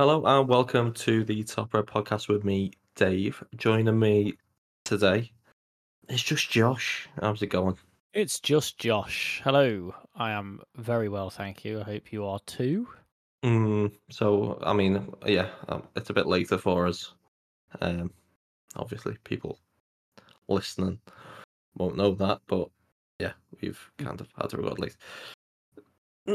Hello and welcome to the Top Red Podcast with me, Dave. Joining me today it's just Josh. How's it going? It's just Josh. Hello. I am very well, thank you. I hope you are too. Mm, so, I mean, yeah, um, it's a bit later for us. Um, obviously, people listening won't know that, but yeah, we've kind of had to record late.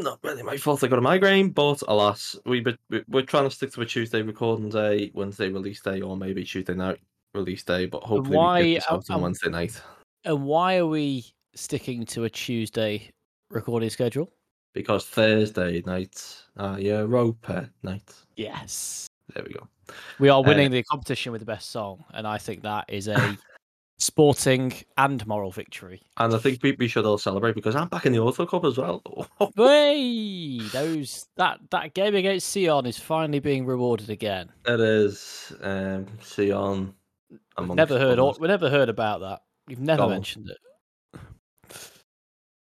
Not really my fault. I got a migraine, but alas, we we- we're trying to stick to a Tuesday recording day, Wednesday release day, or maybe Tuesday night release day. But hopefully, why- we get this uh, out on um, Wednesday night And why are we sticking to a Tuesday recording schedule? because Thursday night, uh, Europa night. Yes. There we go. We are Uh, winning the competition with the best song, and I think that is a sporting and moral victory. And I think we, we should all celebrate because I'm back in the Auto Cup as well. Hey, those that that game against Sion is finally being rewarded again. It is um, Sion. We've never heard all, we never heard about that. You've never Oh. mentioned it.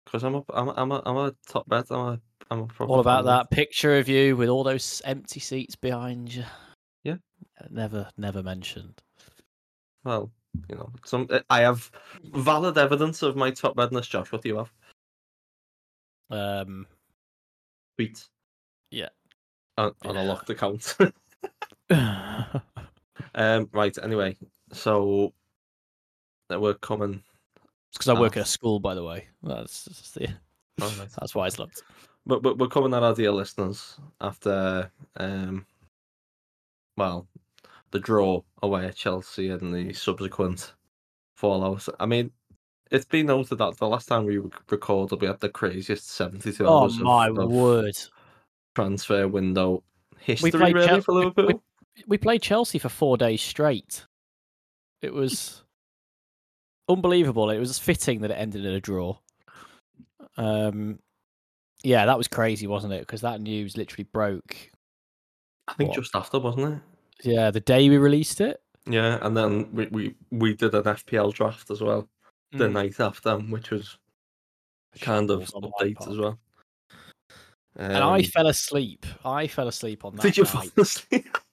because I'm a I'm a, I'm a, I'm a top bet. I'm a I'm a proper All about that picture of you with all those empty seats behind you. Yeah. Never, never mentioned. Well, you know, some I have valid evidence of my top bedness. Josh, what do you have? Um, Tweet. Yeah. On, on a locked account. um. Right. Anyway, so uh, we're coming. because I work Ah. at a school, by the way. That's that's, the, Oh, right. that's why it's locked. But, but we're coming at our dear listeners after um well the draw away at Chelsea and the subsequent fallout. I mean, it's been noted that the last time we rec- recorded, we had the craziest seventy-two Oh hours of, my of word! transfer window history, played really, Chel- for we- we- We played Chelsea for four days straight. It was unbelievable. It was fitting that it ended in a draw. Um, yeah, that was crazy, wasn't it? Because that news literally broke. I think what? just after, wasn't it? Yeah, the day we released it. Yeah, and then we, we, we did an FPL draft as well the Mm. night after, which was kind of Shambles on update as well. And I Um, fell asleep. I fell asleep on that did you night. fall asleep?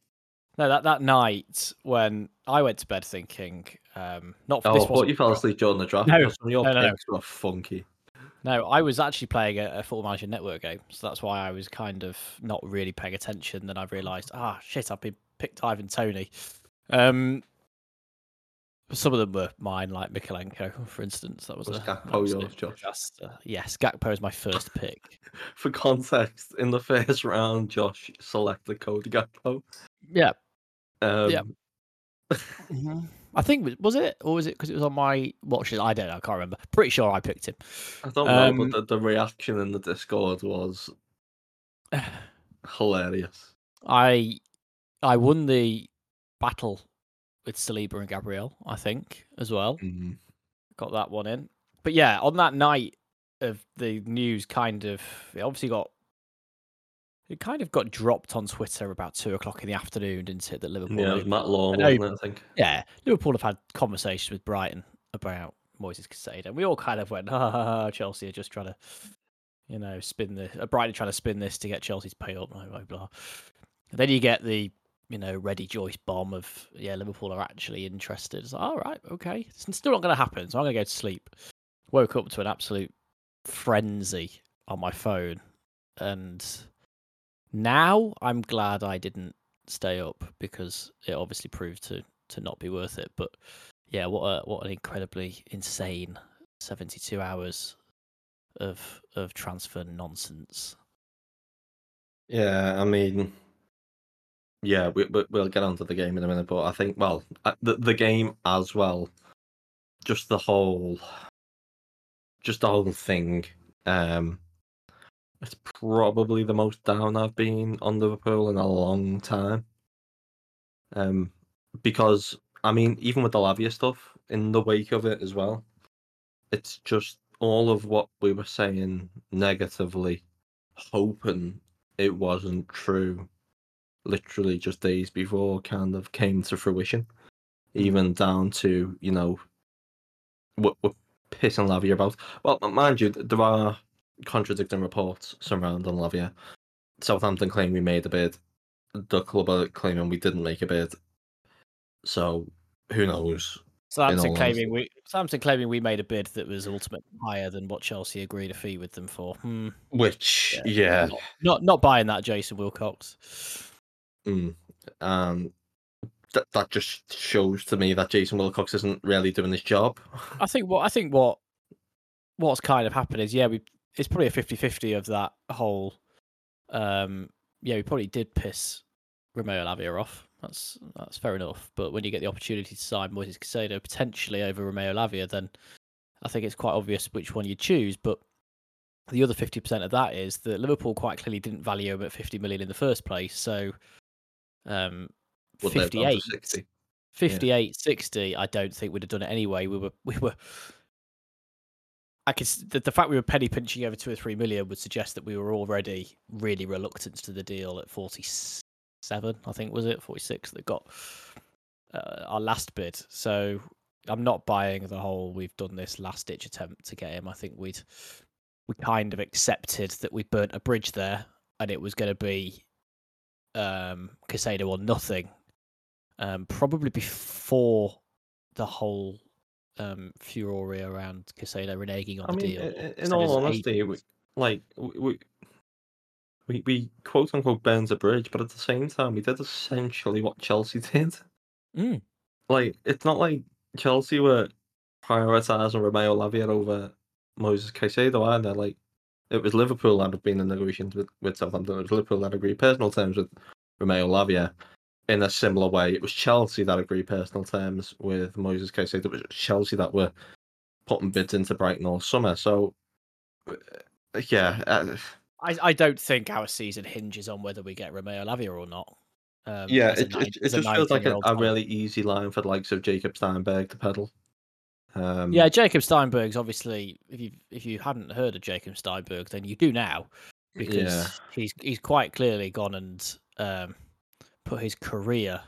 No, that that night when I went to bed thinking, um, not Oh, this I thought you fell asleep during the draft. No, because some of your no, no, no. were funky. No, I was actually playing a, a Football Manager Network game, so that's why I was kind of not really paying attention. Then I realised, ah, shit, I've been picked Ivan Toney. Um, some of them were mine, like Mykolenko, for instance. That was, Was a Gakpo yours, Josh? disaster. Yes, Gakpo is my first pick. For context, in the first round, Josh selected Cody Gakpo. yeah, Um, Yeah. I think was it or was it because it was on my watch? I don't know. I can't remember. Pretty sure I picked him. I don't know, Um, but the, the reaction in the Discord was hilarious. I I won the battle with Saliba and Gabriel, I think, as well. Mm. Got that one in. But yeah, on that night of the news kind of it obviously got it kind of got dropped on Twitter about two o'clock in the afternoon, didn't it? That Liverpool Yeah, it was Matt Law, I know- wasn't it? I think. yeah, Liverpool have had conversations with Brighton about Moises Caicedo, and we all kind of went, ha, ha, ha, Chelsea are just trying to, you know, spin the uh, Brighton trying to spin this to get Chelsea to pay up, blah blah blah. And then you get the, you know, ready Joyce bomb of yeah, Liverpool are actually interested. It's like, all right, okay, it's still not going to happen, so I'm going to go to sleep. Woke up to an absolute frenzy on my phone, and now I'm glad I didn't stay up because it obviously proved to to not be worth it. But yeah, what a what an incredibly insane 72 hours of of transfer nonsense. Yeah, I mean, yeah, we, we, we'll get onto the game in a minute, but I think, well, uh, the the game as well, just the whole, just the whole thing. Um, it's probably the most down I've been on Liverpool in a long time. Um, because I mean, even with the Lavia stuff in the wake of it as well, it's just all of what we were saying negatively, hoping it wasn't true literally just days before kind of came to fruition even down to you know what we're pissing lavia about well mind you there are contradicting reports surrounding lavia southampton claim we made a bid the club are claiming we didn't make a bid. So who knows? Southampton claiming we Southampton claiming we made a bid that was ultimately higher than what Chelsea agreed a fee with them for. Hmm. Which yeah, Not, not not buying that, Jason Wilcox. Mm, um, that that just shows to me that Jason Wilcox isn't really doing his job. I think what I think what what's kind of happened is yeah, we it's probably a 50-50 of that whole um yeah, we probably did piss Romeo Lavia off. That's that's fair enough. But when you get the opportunity to sign Moises Caicedo potentially over Romeo Lavia, then I think it's quite obvious which one you choose. But the other fifty percent of that is that Liverpool quite clearly didn't value him at fifty million in the first place. So um Would they have gone for 58 60? 58 60 i don't think we'd have done it anyway. We were we were i could the, the fact we were penny pinching over two or three million would suggest that we were already really reluctant to the deal at 47 i think was it? 46 that got uh, our last bid. So i'm not buying the whole we've done this last ditch attempt to get him. I think we'd we kind of accepted that we burnt a bridge there and it was going to be um Caicedo or nothing um, probably before the whole um, furore around Caicedo reneging on I the mean, deal. i- i- in all honesty, we, like we, we we we quote unquote burns a bridge, but at the same time, we did essentially what Chelsea did. Mm. Like it's not like Chelsea were prioritizing Romeo Lavia over Moses Caicedo, are they? Like it was Liverpool that have been in negotiations with, with Southampton. It was Liverpool that agreed personal terms with Romeo Lavia. In a similar way, it was Chelsea that agreed personal terms with Moses Caicedo. It was Chelsea that were putting bids into Brighton all summer. So, uh, yeah, uh, I, I don't think our season hinges on whether we get Romeo Lavia or not. Um, yeah, it, nine- it, it just feels like a, a really easy line for the likes of Jacob Steinberg to pedal. Um, Yeah, Jacob Steinberg's obviously. If you if you hadn't heard of Jacob Steinberg, then you do now, because Yeah. he's he's quite clearly gone and um, put his career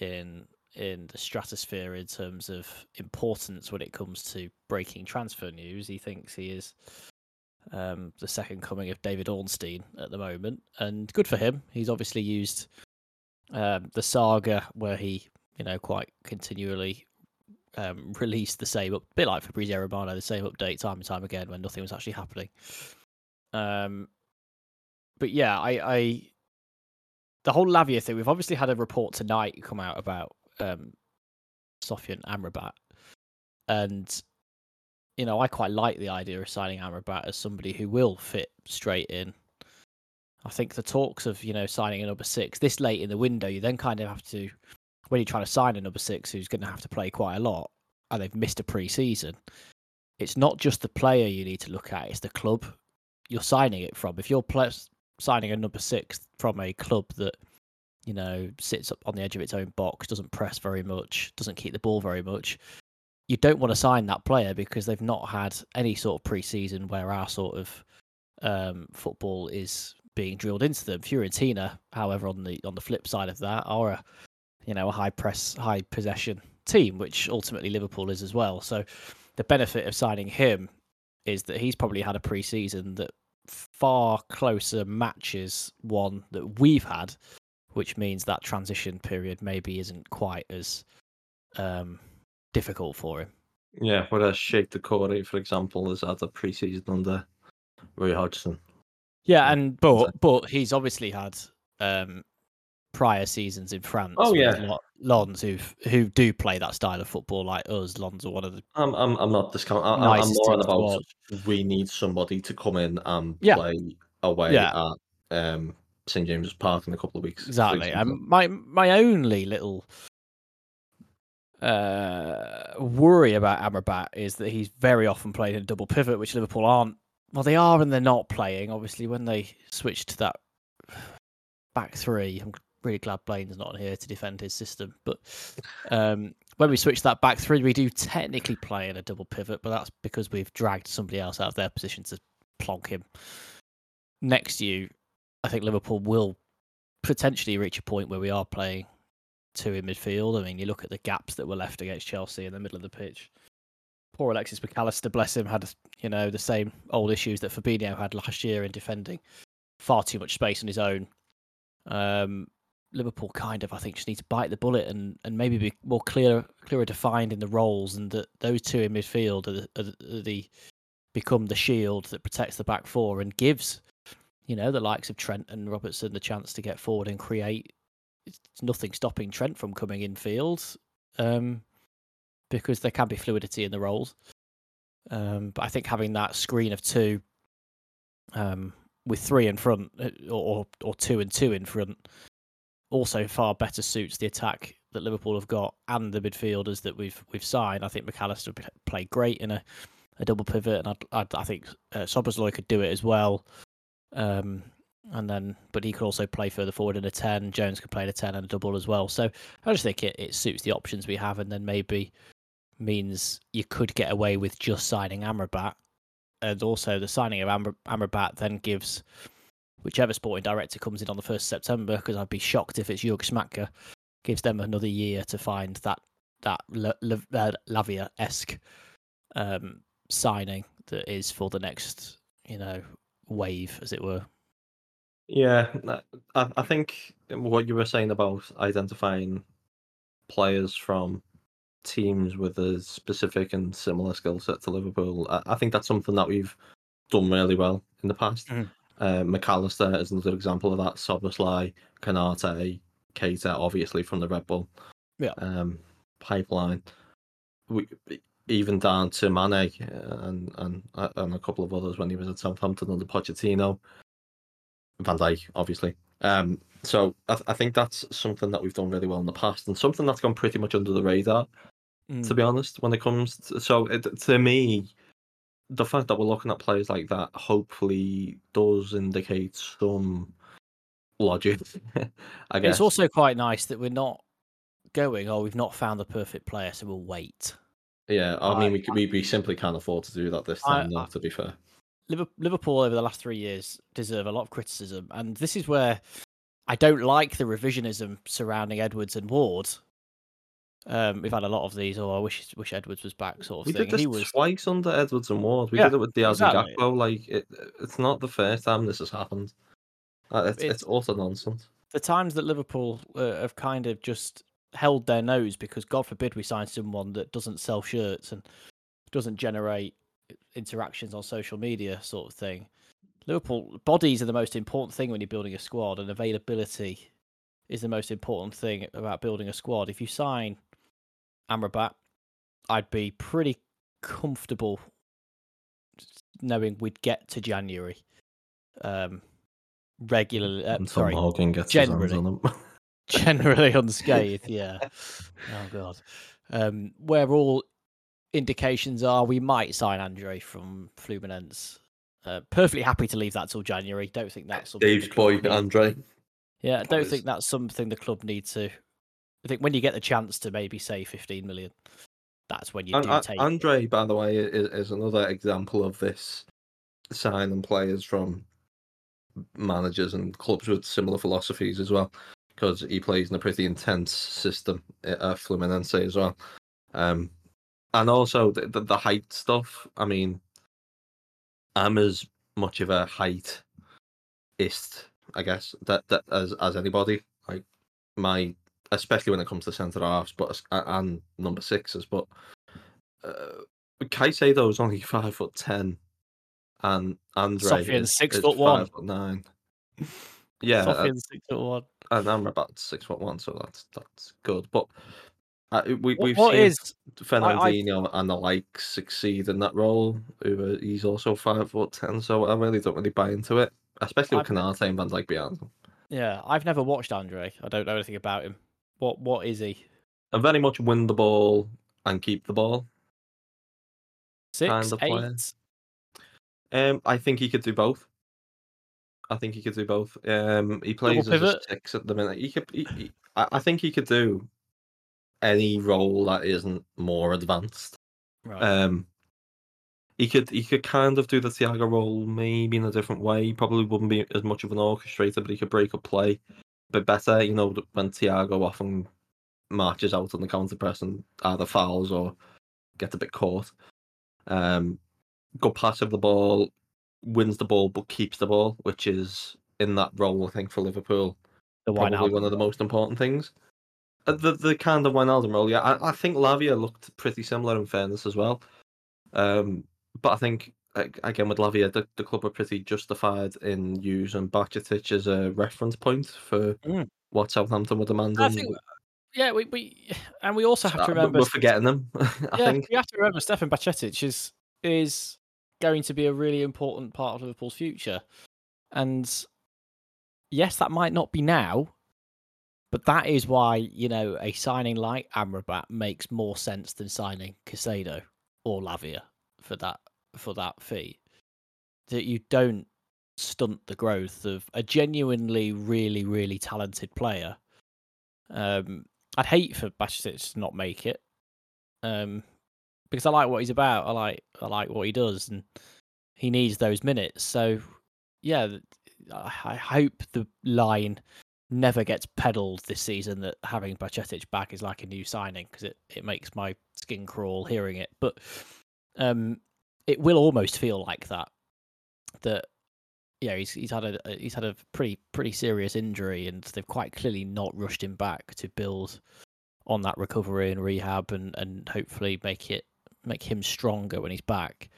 in in the stratosphere in terms of importance when it comes to breaking transfer news. He thinks he is um, the second coming of David Ornstein at the moment, and good for him. He's obviously used um, the saga where he, you know, quite continually um, released the same up, bit like Fabrizio Romano, the same update time and time again when nothing was actually happening. Um, but yeah, I, I, the whole Lavia thing. We've obviously had a report tonight come out about um, Sofian Amrabat, and you know, I quite like the idea of signing Amrabat as somebody who will fit straight in. I think the talks of you know signing a number six this late in the window, you then kind of have to when you're trying to sign a number six who's going to have to play quite a lot, and they've missed a pre-season. It's not just the player you need to look at; it's the club you're signing it from. If you're pla signing a number six from a club that you know sits up on the edge of its own box, doesn't press very much, doesn't keep the ball very much, you don't want to sign that player because they've not had any sort of pre-season where our sort of um, football is being drilled into them. Fiorentina, however, on the on the flip side of that, are a you know a high press, high possession team, which ultimately Liverpool is as well. So the benefit of signing him is that he's probably had a pre-season that far closer matches one that we've had, which means that transition period maybe isn't quite as um, difficult for him. Yeah, whereas Cheick Doucouré, for example, has had a pre-season under Roy Hodgson. Yeah, Yeah, and but but he's obviously had um, prior seasons in France. Oh, yeah. Lo- Lens who who do play that style of football like us. Lens are one of the I'm I'm I'm not discounting. I'm, I'm more on about watch. we need somebody to come in and Yeah. play away Yeah. at um, St James's Park in a couple of weeks. exactly. And my my only little uh, worry about Amrabat is that he's very often played in a double pivot, which Liverpool aren't. Well, they are and they're not playing. Obviously, when they switched to that back three, I'm really glad Blaine's not here to defend his system. But um, when we switch that back three, we do technically play in a double pivot, but that's because we've dragged somebody else out of their position to plonk him next to you. I think Liverpool will potentially reach a point where we are playing two in midfield. I mean, you look at the gaps that were left against Chelsea in the middle of the pitch. Poor Alexis McAllister, bless him, had you know the same old issues that Fabinho had last year in defending. Far too much space on his own, Um, Liverpool kind of, I think, just need to bite the bullet and, and maybe be more clear, clearer defined in the roles, and that those two in midfield are the, are the become the shield that protects the back four and gives, you know, the likes of Trent and Robertson the chance to get forward and create. It's nothing stopping Trent from coming in field, um, because there can be fluidity in the roles. Um, but I think having that screen of two, um, with three in front uh, or or two and two in front, also far better suits the attack that Liverpool have got and the midfielders that we've we've signed. I think McAllister played great in a, a double pivot, and I'd, I'd, i think uh, Szoboszlai could do it as well. Um, and then, but he could also play further forward in a ten. Jones could play in a ten and a double as well. So I just think it, it suits the options we have, and then maybe means you could get away with just signing Amrabat, and also the signing of Amrabat then gives whichever sporting director comes in on the first September, because I'd be shocked if it's Jörg Schmadtke, gives them another year to find that that uh, Lavia esque um, signing that is for the next you know wave, as it were. Yeah, I, I think what you were saying about identifying players from teams with a specific and similar skill set to Liverpool, I, I, think that's something that we've done really well in the past. Mm. Uh, McAllister is another example of that. Szoboszlai, Konaté, Keita, obviously from the Red Bull yeah. um, pipeline. We, even down to Mane uh, and, and uh, and a couple of others when he was at Southampton under Pochettino. Van Dijk, obviously. Um, so I, th- I think that's something that we've done really well in the past, and something that's gone pretty much under the radar, mm. to be honest. When it comes to, so it, to me, the fact that we're looking at players like that hopefully does indicate some logic. I guess it's also quite nice that we're not going. Oh, we've not found the perfect player, so we'll wait. Yeah, I mean, we we, we simply can't afford to do that this time. I, though, to be fair, Liverpool over the last three years deserve a lot of criticism, and this is where I don't like the revisionism surrounding Edwards and Ward um, we've had a lot of these. Oh, I wish wish Edwards was back, sort of we thing. did this he was twice under Edwards and Ward. We yeah, did it with Diaz exactly. and Gakpo. Like it, it's not the first time this has happened. Uh, it's, it's, it's utter nonsense. The times that Liverpool uh, have kind of just held their nose because God forbid we sign someone that doesn't sell shirts and doesn't generate interactions on social media, sort of thing. Liverpool bodies are the most important thing when you're building a squad, and availability is the most important thing about building a squad. If you sign Amrabat, I'd be pretty comfortable knowing we'd get to January um, regularly. Uh, sorry, Morgan gets generally, on generally unscathed. Yeah. oh god. Um, where all indications are, we might sign Andre from Fluminense. Uh, perfectly happy to leave that till January. Don't think that's Dave's boy, Andre. Yeah, I don't think that's something the club need to I think when you get the chance to maybe say 15 million, that's when you do take. Andre, by the way, is, is another example of this signing players from managers and clubs with similar philosophies as well, because he plays in a pretty intense system at Fluminense as well. Um, and also the, the, the height stuff. I mean, I'm as much of a heightist, I guess, that, that as as anybody. Like my especially when it comes to centre halves, but and number sixes. But uh, Caicedo is only five foot ten, and Andre is six foot one, foot nine. Yeah, uh, six foot one, and I'm about six foot one, so that's that's good. But uh, we we've what seen is, Fernandinho I, I... and the like succeed in that role. He's also five foot ten, so I really don't really buy into it, especially with Konaté and Van Dijk behind him. Yeah, I've never watched Andre. I don't know anything about him. What what is he? A very much win the ball and keep the ball. Six, kind of eight. Um, I think he could do both. I think he could do both. Um, he plays as a six at the minute. He could. He, he, I think he could do any role that isn't more advanced. Right. Um, he could he could kind of do the Thiago role maybe in a different way. He probably wouldn't be as much of an orchestrator, but he could break up play bit better. You know, when Thiago often marches out on the counter press and either fouls or gets a bit caught. Um, good pass of the ball, wins the ball but keeps the ball, which is in that role I think for Liverpool The probably one of the most important things. Uh, The the kind of Wijnaldum role, yeah. I, I think Lavia looked pretty similar in fairness as well. Um, but I think again with Lavia, the, the club are pretty justified in using Bajcetic as a reference point for Mm. what Southampton were I demanding. think, yeah, we, we and we also have to remember. we're forgetting them. I yeah, think. we have to remember Stefan Bajcetic is is going to be a really important part of Liverpool's future, and yes, that might not be now, but that is why you know a signing like Amrabat makes more sense than signing Caicedo or Lavia for that for that fee. That you don't stunt the growth of a genuinely really really talented player. Um, I'd hate for Bajcetic to not make it, um, because I like what he's about. I like I like what he does, and he needs those minutes. So yeah, I I hope the line never gets peddled this season that having Bajcetic back is like a new signing because it, it makes my skin crawl hearing it. But um, it will almost feel like that. That yeah, he's he's had a he's had a pretty pretty serious injury, and they've quite clearly not rushed him back to build on that recovery and rehab, and and hopefully make it make him stronger when he's back.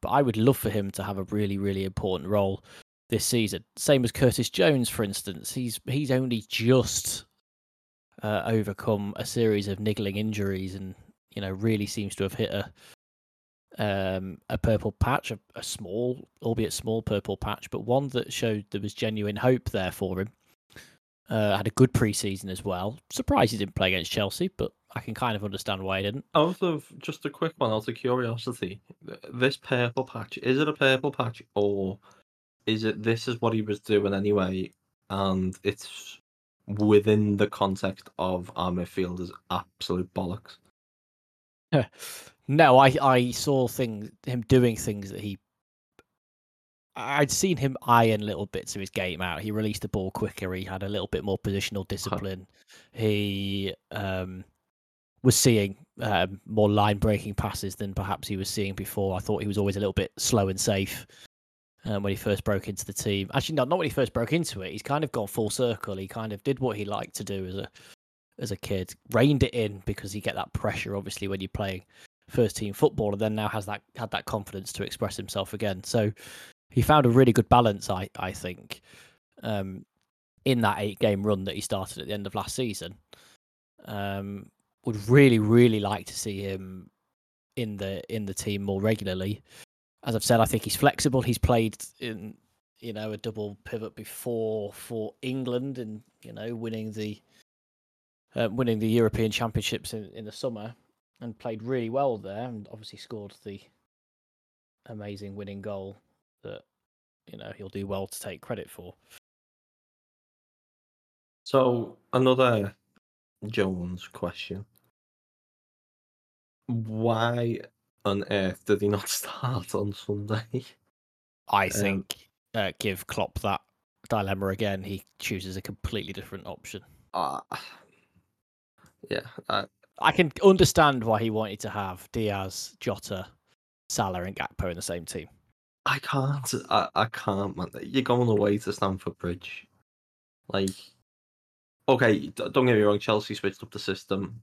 But I would love for him to have a really really important role this season. Same as Curtis Jones, for instance. He's he's only just uh, overcome a series of niggling injuries, and you know really seems to have hit a um, a purple patch, a, a small, albeit small purple patch, but one that showed there was genuine hope there for him. Uh, had a good preseason as well. Surprised he didn't play against Chelsea, but I can kind of understand why he didn't. Out of just a quick one, out of curiosity, this purple patch is it a purple patch or is it this is what he was doing anyway, and it's within the context of our midfield is absolute bollocks. no, I I saw things him doing things that he. I'd seen him iron little bits of his game out. He released the ball quicker. He had a little bit more positional discipline. He um, was seeing um, more line breaking passes than perhaps he was seeing before. I thought he was always a little bit slow and safe um, when he first broke into the team. Actually, no, not when he first broke into it. He's kind of gone full circle. He kind of did what he liked to do as a as a kid, reined it in because you get that pressure obviously when you're playing first team football, and then now has that had that confidence to express himself again. So he found a really good balance, I I think, um, in that eight game run that he started at the end of last season. Um, would really really like to see him in the in the team more regularly. As I've said, I think he's flexible. He's played in you know a double pivot before for England, and you know winning the uh, winning the European Championships in, in the summer, and played really well there, and obviously scored the amazing winning goal that you know he'll do well to take credit for. So another Jones question: Why on earth did he not start on Sunday? I Um, think uh, give Klopp that dilemma again. He chooses a completely different option. Uh, yeah, I, I can understand why he wanted to have Diaz, Jota, Salah, and Gakpo in the same team. I can't. I, I can't, man. You're going away to Stamford Bridge. Like, okay, don't get me wrong. Chelsea switched up the system,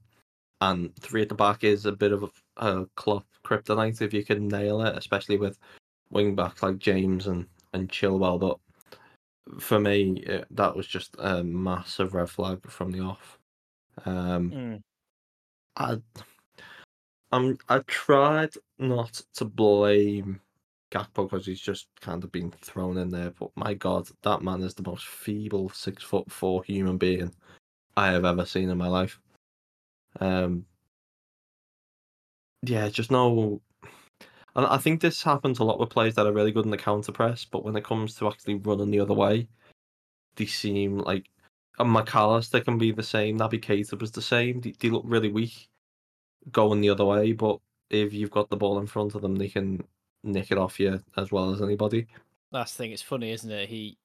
and three at the back is a bit of a, a Klopp kryptonite if you can nail it, especially with wing backs like James and and Chilwell. But for me, it, that was just a massive red flag from the off. Um, I, I'm I tried not to blame Gakpo because he's just kind of been thrown in there, but my God, that man is the most feeble six foot four human being I have ever seen in my life. Um, yeah, just no. And I think this happens a lot with players that are really good in the counter press, but when it comes to actually running the other way, they seem like. And McAllister can be the same. Naby Keita was the same. They, they look really weak going the other way, but if you've got the ball in front of them, they can nick it off you as well as anybody. That's the thing. It's funny, isn't it? He,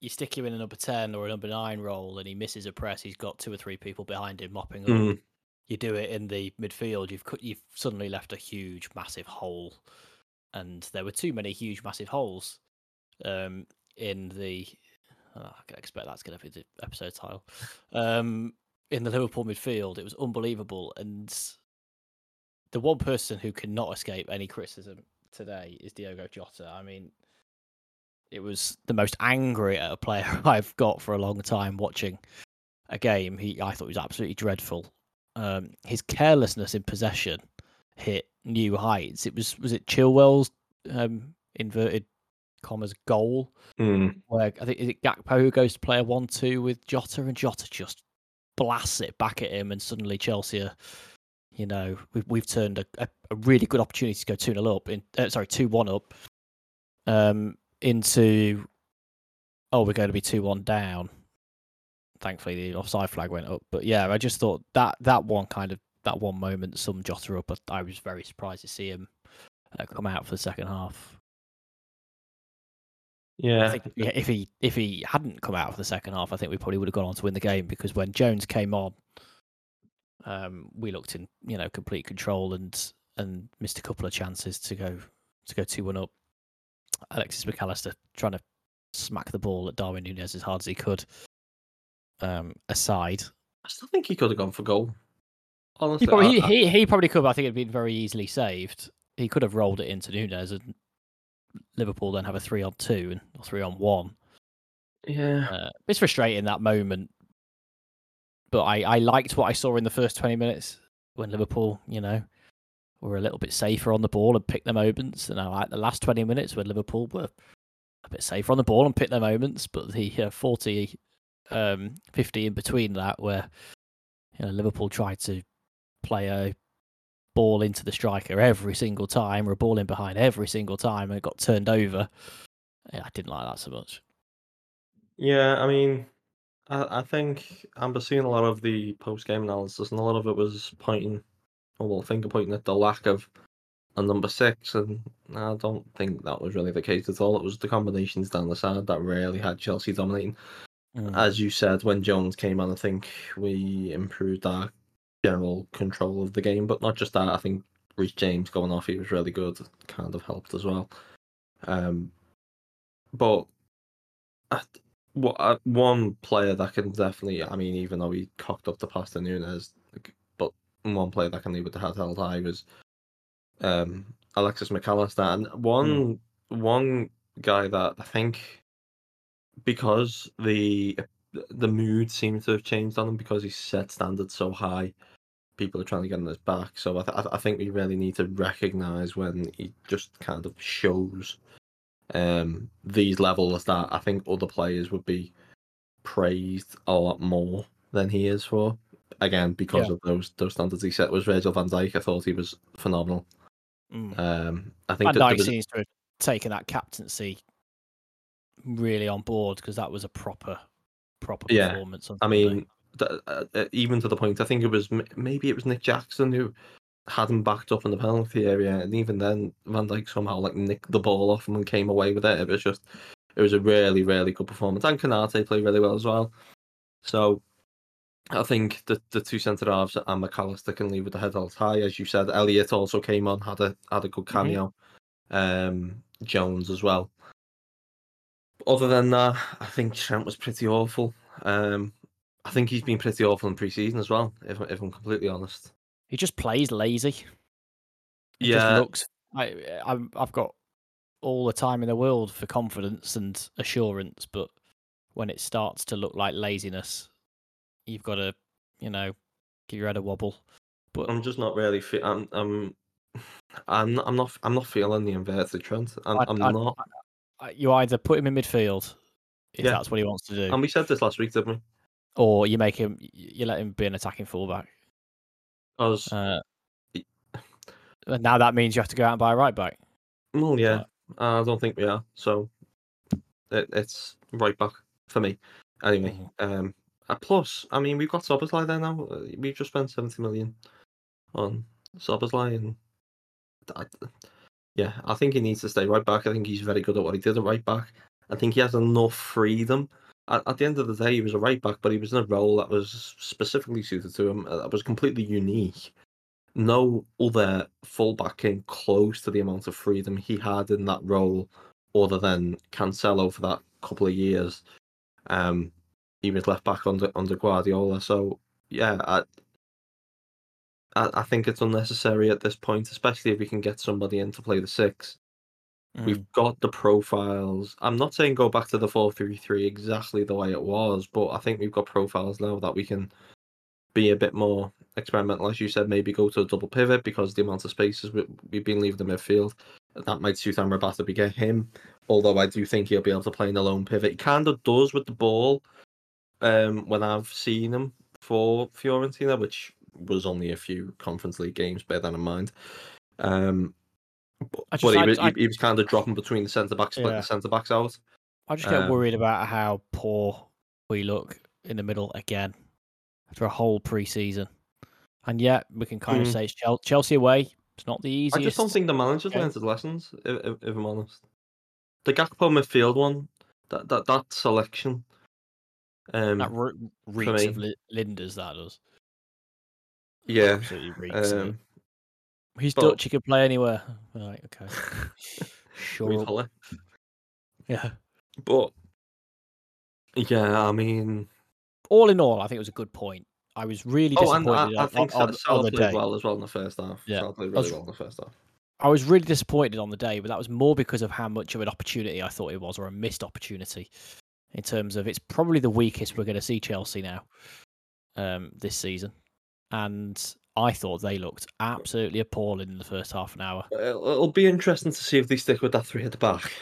you stick him in a number ten or a number nine role, and he misses a press. He's got two or three people behind him mopping up. Mm. You do it in the midfield. You've cut. You've suddenly left a huge, massive hole, and there were too many huge, massive holes um, in the oh, I can expect that's going to be the episode title. Um, in the Liverpool midfield, it was unbelievable, and the one person who cannot escape any criticism today is Diogo Jota. I mean, it was the most angry at a player I've got for a long time watching a game. He, I thought he was absolutely dreadful. Um, his carelessness in possession hit new heights. It was was it Chilwell's um, inverted commas goal Mm. where I think is it Gakpo who goes to play a one-two with Jota, and Jota just blasts it back at him, and suddenly Chelsea are, you know, we've we've turned a, a, a really good opportunity to go two 0 up in uh, sorry two one up, um, into oh we're going to be two one down. Thankfully, the offside flag went up, but yeah, I just thought that that one kind of that one moment summed Jota up. But I was very surprised to see him uh, come out for the second half. I Yeah. think if he, if he if he hadn't come out for the second half, I think we probably would have gone on to win the game because when Jones came on, um, we looked in you know complete control and and missed a couple of chances to go to go two one up. Alexis McAllister trying to smack the ball at Darwin Nunez as hard as he could. Um, aside, I still think he could have gone for goal. he probably I- I- he, he probably could. But I think it'd been very easily saved. He could have rolled it into Nunez and Liverpool then have a three on two and or three on one. yeah. Uh, it's frustrating that moment, but I, I liked what I saw in the first twenty minutes when Liverpool, you know, were a little bit safer on the ball and picked their moments. And I like the last twenty minutes when Liverpool were a bit safer on the ball and picked their moments, but the uh, 40, um, 50 in between that, where you know Liverpool tried to play a ball into the striker every single time, or a ball in behind every single time, and it got turned over. Yeah, I didn't like that so much. Yeah, I mean, I, I think I'm seeing a lot of the post game analysis, and a lot of it was pointing, or well, finger pointing at the lack of a number six, and I don't think that was really the case at all. It was the combinations down the side that really had Chelsea dominating. Mm. As you said, when Jones came on, I think we improved our general control of the game, but not just that. I think Reece James going off, he was really good, kind of helped as well. Um, but I, what one player that can definitely, I mean, even though he cocked up the pass to Nunez, but one player that can leave with the head held high was um, Alexis McAllister, and one one guy that I think because the the mood seems to have changed on him because he set standards so high. People are trying to get on his back, so I, th- I think we really need to recognize when he just kind of shows um, these levels that I think other players would be praised a lot more than he is for. Again, because Yeah. of those those standards he set. Was Virgil van Dijk? I thought he was phenomenal. Mm. Um, I think Van Dijk was- seems to have taken that captaincy really on board because that was a proper, proper Yeah, performance. I mean, even to the point, I think it was maybe it was Nick Jackson who had him backed up in the penalty area, and even then, Van Dijk somehow like nicked the ball off him and came away with it. It was just, it was a really, really good performance, and Konaté played really well as well. So, I think the the two centre halves and McAllister can leave with the head held high, as you said. Elliot also came on, had a had a good cameo. Um, Jones as well. Other than that, I think Trent was pretty awful. Um, I think he's been pretty awful in pre-season as well. If if I'm completely honest. he just plays lazy. He Yeah. just looks. I, I've got all the time in the world for confidence and assurance, but when it starts to look like laziness, you've got to, you know, give your head a wobble. But I'm just not really. Fe- I'm. I'm. I'm not. I'm not. I'm not feeling the inverted Trent. I'm, I'd- I'm I'd- not. uh, you either put him in midfield if Yeah. that's what he wants to do, And we said this last week, didn't we? Or you make him, you let him be an attacking fullback. Because Uh, now that means you have to go out and buy a right back. well, yeah. I don't think we are. So it, it's right back for me. Anyway. Mhm. Um. uh, plus, I mean, we've got Szoboszlai there now. Uh, We've just spent seventy million on Szoboszlai, and I, yeah, I think he needs to stay right back. I think he's very good at what he did at right back. I think he has enough freedom. At, at the end of the day, he was a right back, but he was in a role that was specifically suited to him. uh, That was completely unique. No other fullback came close to the amount of freedom he had in that role, other than Cancelo for that couple of years. Um, he was left back under under Guardiola. So yeah, I, I I think it's unnecessary at this point, especially if we can get somebody in to play the six. Mm. We've got the profiles. I'm not saying go back to the four three three exactly the way it was, but I think we've got profiles now that we can be a bit more experimental, as you said. Maybe go to a double pivot because the amount of spaces we, we've been leaving the midfield that might suit Amrabat to get him. Although I do think he'll be able to play in the lone pivot. He kind of does with the ball. Um, when I've seen him for Fiorentina, which was only a few Conference League games, bear that in mind. Um, but, but he, was, I- he, was kind of dropping between the centre backs, splitting Yeah. the centre backs out. I just get Um, worried about how poor we look in the middle again after a whole pre-season, and yet we can kind of Mm. say it's Chelsea away. It's not the easiest. I just don't think the manager's learned his lessons. If, if, if I'm honest, the Gakpo midfield one, that that that selection, um, that re- reeks of me. Li- Lijnders. That does. yeah, Absolutely reeks of um, He's but- Dutch. He can play anywhere. Right. Okay. Sure. Yeah. but yeah, I mean, All in all, I think it was a good point. I was really oh, and disappointed I, I think on, Salah on played day. well as well in the first half. Yeah. Salah played I was- really well in the first half. I was really disappointed on the day, but that was more because of how much of an opportunity I thought it was, or a missed opportunity, in terms of it's probably the weakest we're going to see Chelsea now, um, this season, and I thought they looked absolutely appalling in the first half an hour. It'll, it'll be interesting to see if they stick with that three at the back,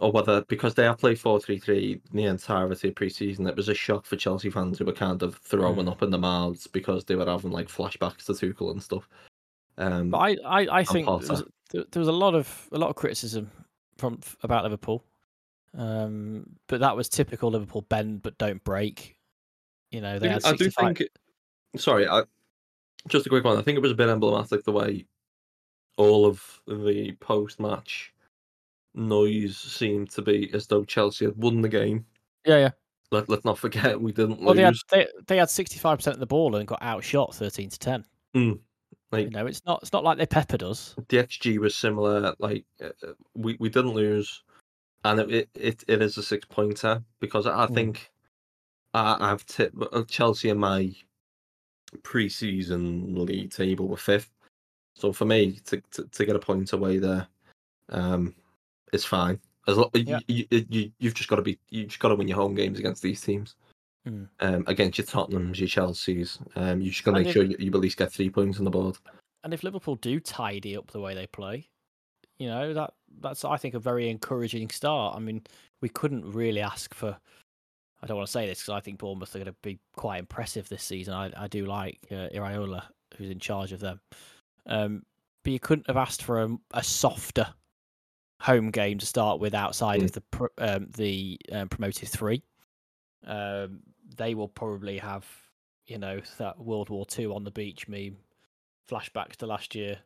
or whether because they have played four three three the entirety of pre-season, it was a shock for Chelsea fans who were kind of throwing Mm. up in the mouths because they were having like flashbacks to Tuchel and stuff. Um, But I, I, I think there was, there was a lot of a lot of criticism from about Liverpool, um, but that was typical Liverpool bend but don't break. You know, they I had do- I do think. Sorry, I, just a quick one. I think it was a bit emblematic the way all of the post-match noise seemed to be as though Chelsea had won the game. Yeah, yeah. Let Let's not forget we didn't Well, they had lose. they, they had sixty five percent of the ball and got outshot thirteen to ten. Like You know, it's not it's not like they peppered us. the XG was similar. Like uh, uh, we we didn't lose, and it it, it, it is a six pointer because I Mm. think I, I've tipped uh, Chelsea in my pre-season league table were fifth. So for me to to, to get a point away there, um, is fine. As lo- Yeah. you, you, you you've just got to be you just got to win your home games against these teams. Mm. Um, against your Tottenhams, your Chelseas, um, you just got to make if- sure you, you at least get three points on the board. And if Liverpool do tidy up the way they play, you know that that's I think a very encouraging start. I mean, we couldn't really ask for. I don't want to say this because I think Bournemouth are going to be quite impressive this season. I, I do like uh, Iraola, who's in charge of them. Um, but you couldn't have asked for a, a softer home game to start with outside of the um, the um, promoted three. Um, they will probably have, you know, that World War Two on the beach meme flashbacks to last year.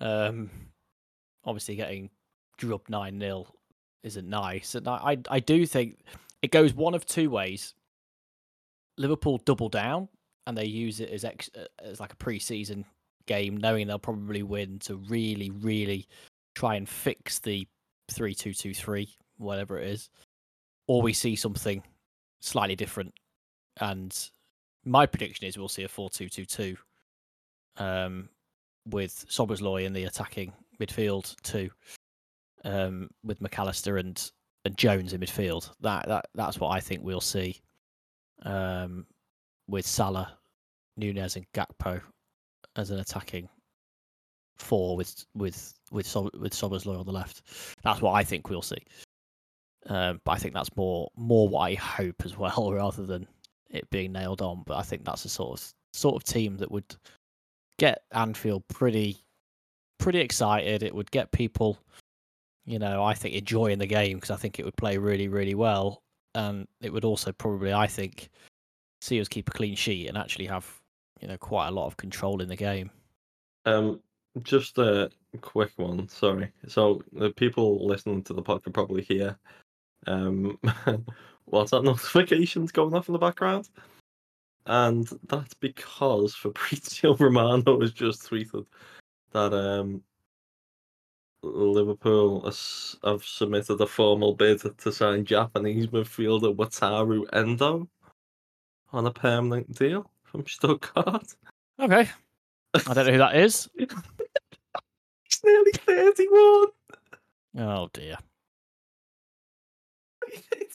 Um, obviously, getting drubbed nine 0 isn't nice, and I, I I do think it goes one of two ways. Liverpool double down and they use it as ex, uh, as like a pre-season game, knowing they'll probably win to really, really try and fix the three-two-two-three, whatever it is, or we see something slightly different. And my prediction is we'll see a four-two-two-two, um, with Szoboszlai in the attacking midfield too, um, with McAllister and and Jones in midfield. That that that's what I think we'll see. Um, with Salah, Nunez, and Gakpo as an attacking four with with with Sob- with Szoboszlai on the left. That's what I think we'll see. Um, but I think that's more more what I hope as well, rather than it being nailed on. But I think that's a sort of sort of team that would get Anfield pretty pretty excited. It would get people, you know, I think enjoying the game because I think it would play really really well, and it would also probably I think see us keep a clean sheet and actually have you know quite a lot of control in the game. Um, just a quick one. Sorry. So the people listening to the pod can probably hear um what's that notifications going off in the background, and that's because Fabrizio Romano has just tweeted that um Liverpool has, have submitted a formal bid to sign Japanese midfielder Wataru Endo on a permanent deal from Stuttgart. Okay. I don't know who that is. He's nearly 31. Oh dear.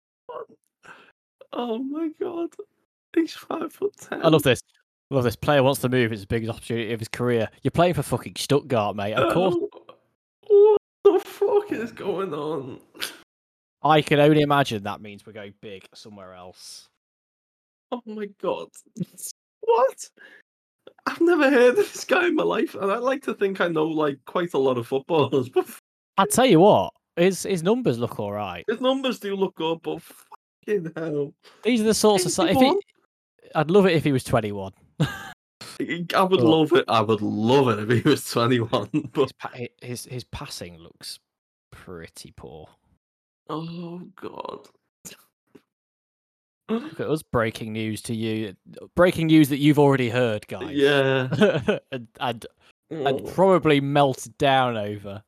Oh my god. He's five foot ten. I love this. I love this. Player wants to move. It's the biggest opportunity of his career. You're playing for fucking Stuttgart, mate. Of oh, course. Fuck is going on? I can only imagine that means we're going big somewhere else. Oh my god. What? I've never heard of this guy in my life, and I like to think I know like quite a lot of footballers, but I tell you what, his his numbers look all right. his numbers do look good, but fucking hell. These are the sorts of if he, I'd love it if he was 21. I would love it. I would love it if he was 21, but His pa- his his passing looks pretty poor. oh god. Look at us breaking news to you. Breaking news that you've already heard, guys. Yeah. and, and Oh. and probably melted down over.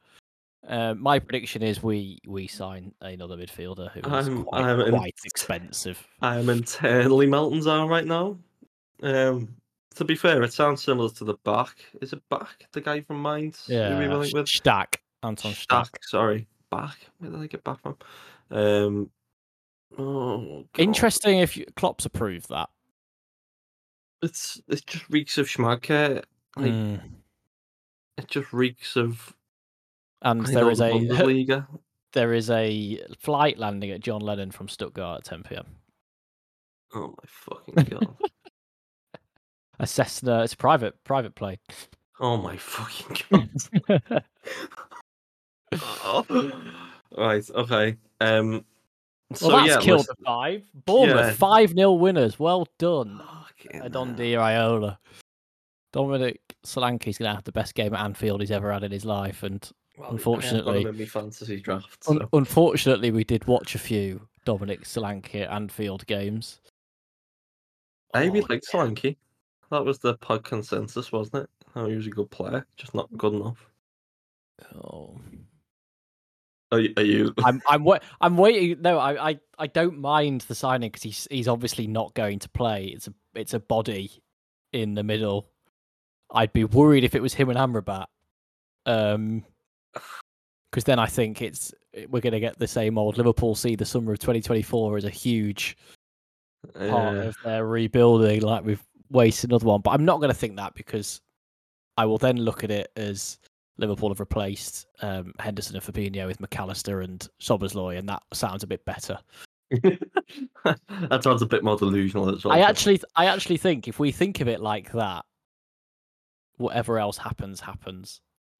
Uh, my prediction is we we sign another midfielder who is I'm- quite, I'm in- expensive. I am internally melting down right now. Um, to be fair, it sounds similar to the back. Is it back? The guy from Mainz? Yeah, with? Stach Anton Stach. Stack, sorry. Back. Where did I get back from? Um, oh, God. Interesting if you, Klopp's approved that. It's it just reeks of Schmadtke. Like Mm. it just reeks of. And I there is a Bundesliga. there is a flight landing at John Lennon from Stuttgart at 10 p.m. Oh my fucking god! A Cessna. It's a private private plane. oh my fucking god! Right. Okay. Um. So well, that's yeah, killed listen- five. Bournemouth Yeah. five 0 winners. Well done, Andoni. Iraola. Dominic Solanke's gonna have the best game at Anfield he's ever had in his life, and Well, I have got unfortunately- him in my fantasy draft. un- unfortunately, we did watch a few Dominic Solanke at Anfield games. I really Oh, liked Solanke. That was the pod consensus, wasn't it? Oh, he was a good player, just not good enough. Oh. Are, you- are you? I'm I'm wa- I'm waiting. No, I, I I don't mind the signing because he's he's obviously not going to play. It's a it's a body in the middle. I'd be worried if it was him and Amrabat. Um, because then I think it's we're going to get the same old Liverpool. See the summer of 2024 as a huge part Uh, of their rebuilding. Like we've wasted another one, but I'm not going to think that because I will then look at it as Liverpool have replaced um, Henderson and Fabinho with Mac Allister and Szoboszlai, and that sounds a bit better. that sounds a bit more delusional. I actually, I actually think if we think of it like that, whatever else happens, happens.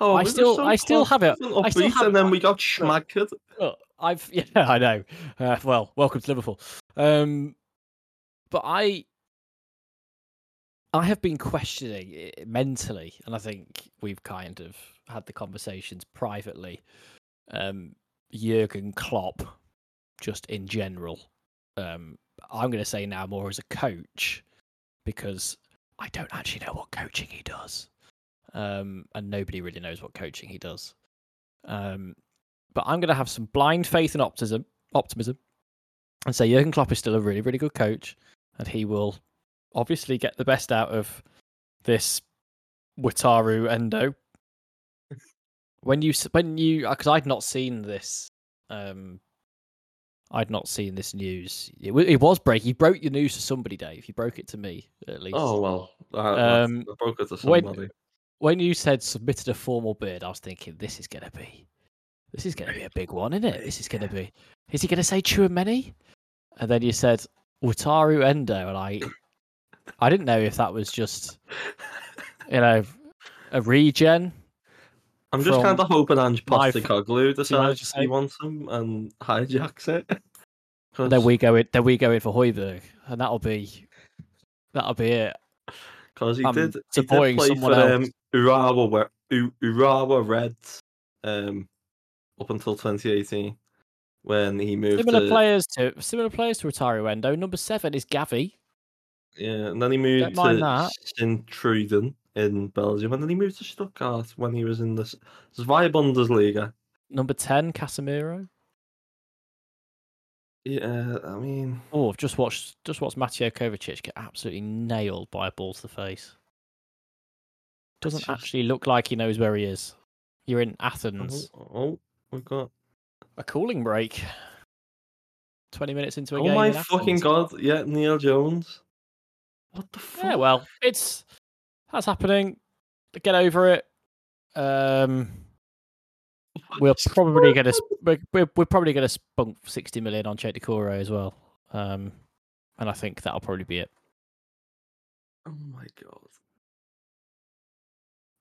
oh, I still- I still have it- I still have- and then we got schmacked. Look, I've yeah, I know. Uh, well, welcome to Liverpool. Um, but I, I have been questioning it mentally, and I think we've kind of had the conversations privately. Um, Jurgen Klopp, just in general. Um, I'm going to say now more as a coach because I don't actually know what coaching he does, um, and nobody really knows what coaching he does. Um, but I'm going to have some blind faith and optimism, optimism, and say Jurgen Klopp is still a really, really good coach, and he will obviously get the best out of this Wataru Endo. when you, when you, because I'd not seen this, um, I'd not seen this news. It, it was break. You broke your news to somebody, Dave. You broke it to me at least. Oh well, I, Um, I broke it to when- somebody. when you said submitted a formal bid, I was thinking this is gonna be, this is gonna be a big one, isn't it? This is gonna be. Is he gonna say Tchouaméni? And then you said Wataru Endo, and I, I didn't know if that was just, you know, a regen. I'm just kind of hoping Ange Postecoglou decides he wants him and hijacks it. And then 'Cause- we go in. Then we go in for Højbjerg, and that'll be, that'll be it. Because he I'm did, he did play someone for else. um, Urawa, Wa- U- Urawa Reds um, up until 2018 when he moved Similar to players to similar players to Wataru Endo. Number seven is Gavi. Yeah, and then he moved to that. Sint-Truiden in Belgium, and then he moved to Stuttgart when he was in the Zwei Bundesliga. Number ten, Casemiro. Yeah, I mean, Oh, I've just watched just watched Mateo Kovacic get absolutely nailed by a ball to the face. Doesn't just- actually look like he knows where he is. You're in Athens. oh, oh, we've got. A cooling break. Twenty minutes into a Oh game. Oh my in fucking god! Yeah, Neil Jones. What the fuck? Yeah, well, it's that's happening. Get over it. Um, we're probably going to we're, we're, we're probably going to spunk sixty million on Cheick Doucouré as well. Um, and I think that'll probably be it. Oh my god.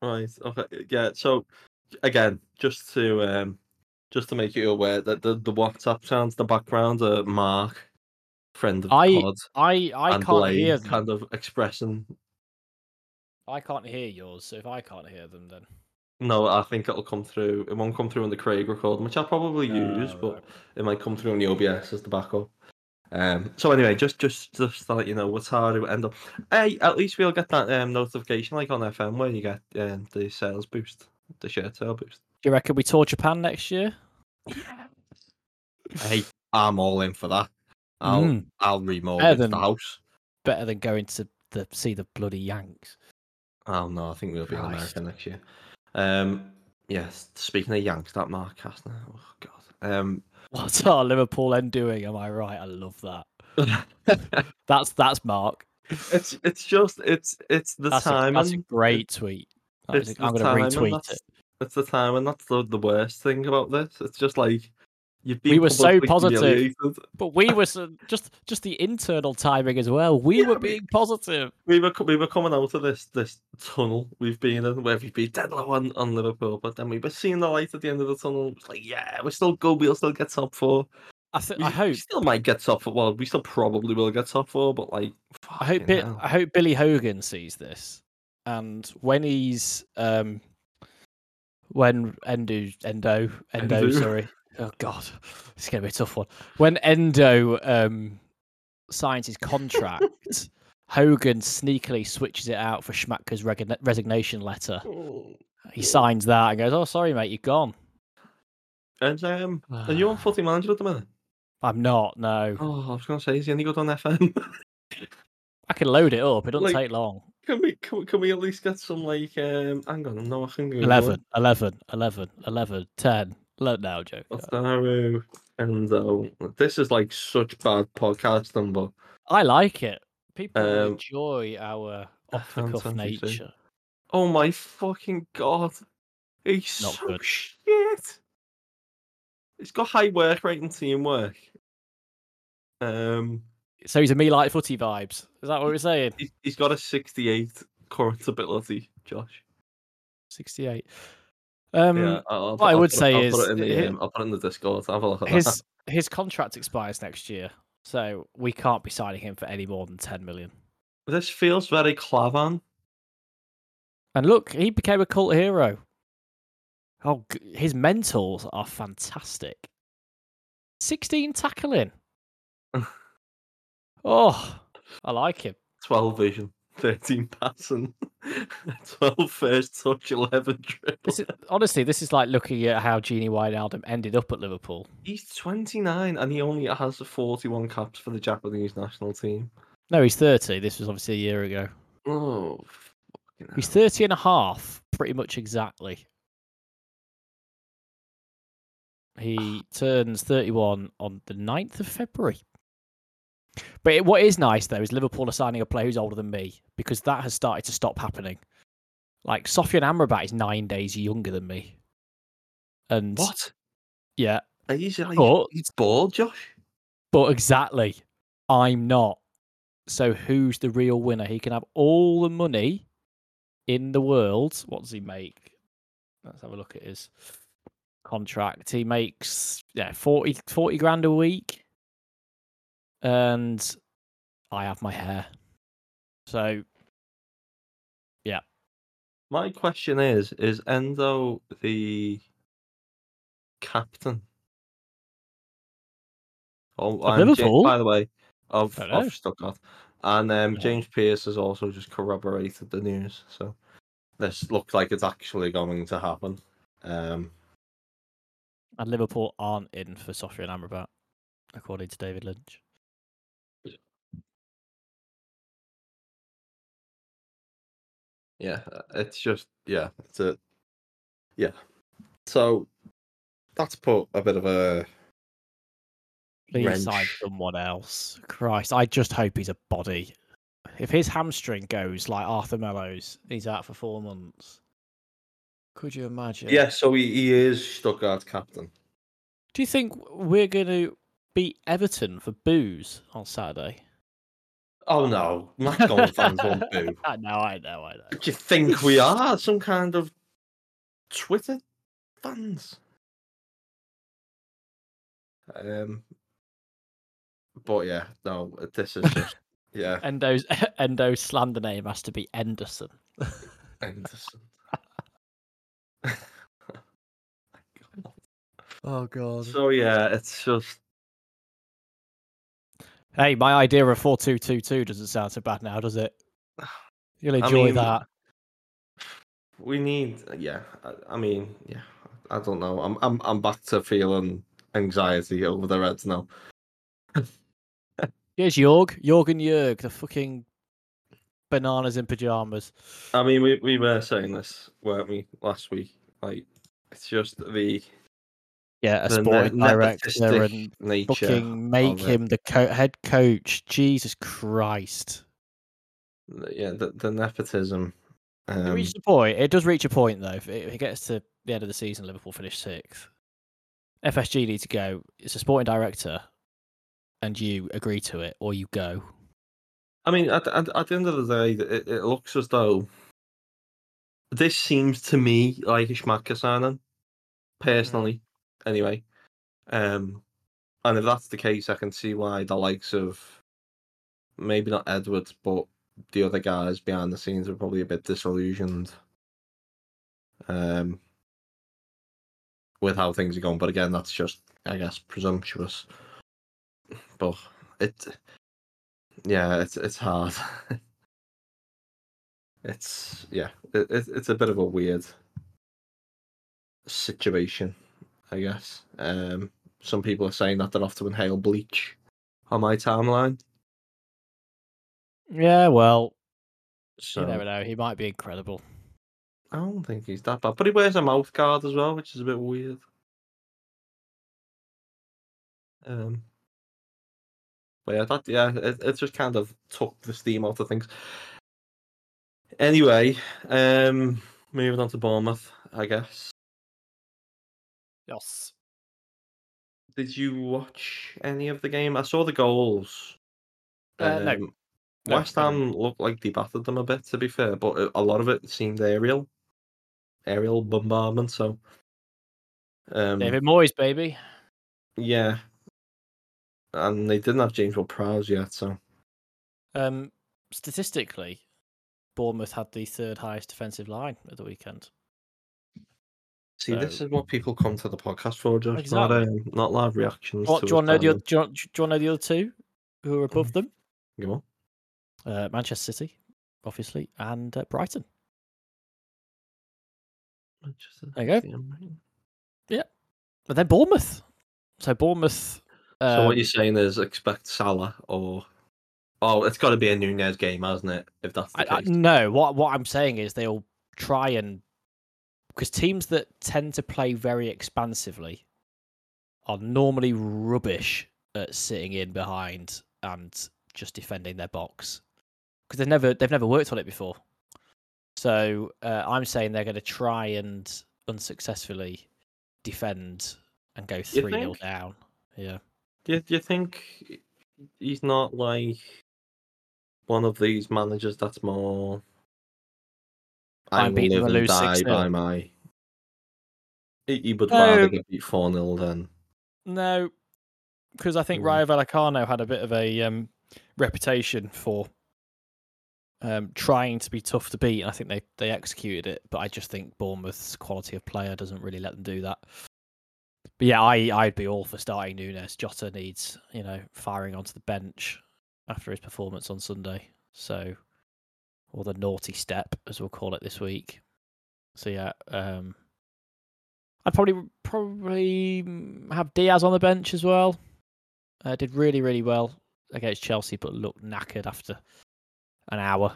Right. Okay. Yeah. So again, just to um, just to make you aware that the the WhatsApp sounds in the background are Mark, friend of the I- pod, I I and can't Blaine hear them. kind of expressing. I can't hear yours. So if I can't hear them, then No, I think it'll come through. It won't come through on the Craig recording, which I'll probably use, Oh, but it might come through on the OBS as the backup. Um. So anyway, just just just to let you know, what's hard to end up. Hey, at least we'll get that um notification like on FM where you get um the sales boost, the share sale boost. do you reckon we tour Japan next year? Hey, I'm all in for that. I'll Mm. I'll remortgage Better the than- house. Better than going to the see the bloody Yanks. Oh no, I think we'll be in America next year. Um. Yes. Speaking of Yanks, that Mark Kastner. Oh God. Um. What's our Liverpool end doing? Am I right? I love that. That's that's Mark. it's it's just it's it's the That's, a, time that's a great tweet. That is it's a- I'm going to retweet it. it's the time and that's the, the worst thing about this. It's just like We were so positive. But we were so, just just the internal timing as well. We Yeah, were being positive. We were we were coming out of this this tunnel we've been in where we've been dead low on, on Liverpool, but then we were seeing the light at the end of the tunnel. It's like, yeah, we're still good. We'll still get top four. I th- We, I we hope still might get top four. Well, we still probably will get top four, but like, I hope I hope Billy Hogan sees this, and when he's um when Endo Endo Endo Endo. sorry oh god. It's gonna be a tough one. When Endo um signs his contract Hogan sneakily switches it out for Schmadtke's reg- resignation letter. He signs that and goes oh sorry mate you're gone. And um, are you on footy manager at the minute? I'm not no. Oh, I was gonna say, is he any good on FM? I can load it up. It doesn't Like, take long. can we can, we- can we at least get some like um? Hang on, no, I can go 11 11 11 11 10 load now Joe Daru Endo. This is like such bad podcasting, but I like it. People Um, enjoy our off the cuff nature. oh my fucking god, he's Not so good. shit. He's got high work rate and teamwork. Um, So he's a me like footy vibes. Is that what we're saying? he's, he's got a 68 current ability, Josh. 68. Um, yeah, I'll, what I I'll would put, say is put it in the hi- um, I'll put it in the Discord. Have a look at that. his his contract expires next year, so we can't be signing him for any more than 10 million. This feels very Clavan. And look, he became a cult hero. Oh, his mentals are fantastic. 16 tackling. oh, I like him. 12 vision, 13 passing, 12 first touch, 11 dribble. This is, honestly, this is like looking at how Gini Wijnaldum ended up at Liverpool. He's 29 and he only has 41 caps for the Japanese national team. No, he's 30. This was obviously a year ago. Oh, fucking He's hell. 30 and a half, pretty much exactly. He turns 31 on the 9th of February. But it, what is nice, though, is Liverpool are signing a player who's older than me because that has started to stop happening. Like, Sofyan Amrabat is nine days younger than me. And What? yeah, He's, like, But- he's bald, Josh. but exactly, I'm not. So who's the real winner? He can have all the money in the world. What does he make? Let's have a look at his contract. He makes yeah 40, 40 grand a week, and I have my hair. So yeah. My question is Is Endo the captain? Oh, Of and Ja- Liverpool? by the way, of, of Stuttgart. And um, No. James Pearce has also just corroborated the news. So this looks like it's actually going to happen. Um, And Liverpool aren't in for Sofyan Amrabat, according to David Lynch. Yeah, uh, it's just yeah, it's a yeah. So that's put a bit of a Please sign someone else. Christ, I just hope he's a body. If his hamstring goes like Arthur Melo's, he's out for four months. Could you imagine? yeah. So he, he is Stuttgart captain. Do you think we're going to beat Everton for booze on Saturday? Oh no, Matt fans won't boo. I know, I know, I know. Do you think we are some kind of Twitter fans? Um, but yeah, no, this is just yeah, Endo's Endo's slander name has to be Enderson. Anderson. Oh god. So yeah, it's just Hey, my idea of four two two two doesn't sound so bad now, does it? You'll I enjoy mean, that. we need yeah. I, I mean yeah, I don't know. I'm I'm I'm back to feeling anxiety over the Reds now. Here's Jorg, Jorg and Jurg, the fucking bananas in pajamas. I mean, we, we were saying this, weren't we, last week? Like, it's just the Yeah, a sporting ne- director nepotistic and nature. fucking make him the co- head coach. Jesus Christ. yeah, the, the nepotism. It Um, reaches a point. It does reach a point though. If it, if it gets to the end of the season, Liverpool finish sixth. FSG need to go. It's a sporting director, and you agree to it, or you go. I mean, at, at, at the end of the day, it, it looks as though this seems to me like a Schmadtke signing, personally. Anyway, um, and if that's the case, I can see why the likes of maybe not Edwards, but the other guys behind the scenes are probably a bit disillusioned. Um, with how things are going, but again, that's just, I guess, presumptuous. But it, yeah, it's it's hard. it's yeah, it, it, it's a bit of a weird situation, I guess. Um, some people are saying that they're off to inhale bleach on my timeline. Yeah, well, So you never know. He might be incredible. I don't think he's that bad, but he wears a mouth guard as well, which is a bit weird. Um, but yeah, that yeah, it, it just kind of took the steam out of things. Anyway, um, moving on to Bournemouth, I guess. Yes. Did you watch any of the game? I saw the goals. Uh, no. Um, No, West. Ham looked like they battered them a bit, to be fair, but a- a lot of it seemed aerial, aerial bombardment. So, um, David Moyes, baby. yeah, and they didn't have James Ward-Prowse yet, so Um, statistically, Bournemouth had the third highest defensive line at the weekend. See, this is what people come to the podcast for, just Exactly. not, um, not live reactions. What, to do you want to know the other, do you, want, do you want to know the other two who are above them? Go on. Uh, Manchester City, obviously, and uh, Brighton. Manchester There you go. City and Brighton. But then Bournemouth. So Bournemouth. So what um, you're saying is expect Salah or oh, it's got to be a Nunez game, hasn't it? If that's the I, I, no, what what I'm saying is they'll try and because teams that tend to play very expansively are normally rubbish at sitting in behind and just defending their box because they've never they've never worked on it before. So uh, I'm saying they're going to try and unsuccessfully defend and go three 0 down. Yeah. Do you, do you think he's not like one of these managers that's more I I'm beating the and lose die 6-0. by my he, he would No. rather get beat 4 0 than No, because I think Mm. Rayo Vallecano had a bit of a um, reputation for um, trying to be tough to beat, and I think they they executed it. But I just think Bournemouth's quality of player doesn't really let them do that. But yeah, I I'd be all for starting Nunez. Jota needs you know firing onto the bench after his performance on Sunday. So, or the naughty step as we'll call it this week. So yeah, um, I'd probably probably have Diaz on the bench as well. Uh, did really really well against Chelsea, but looked knackered after an hour.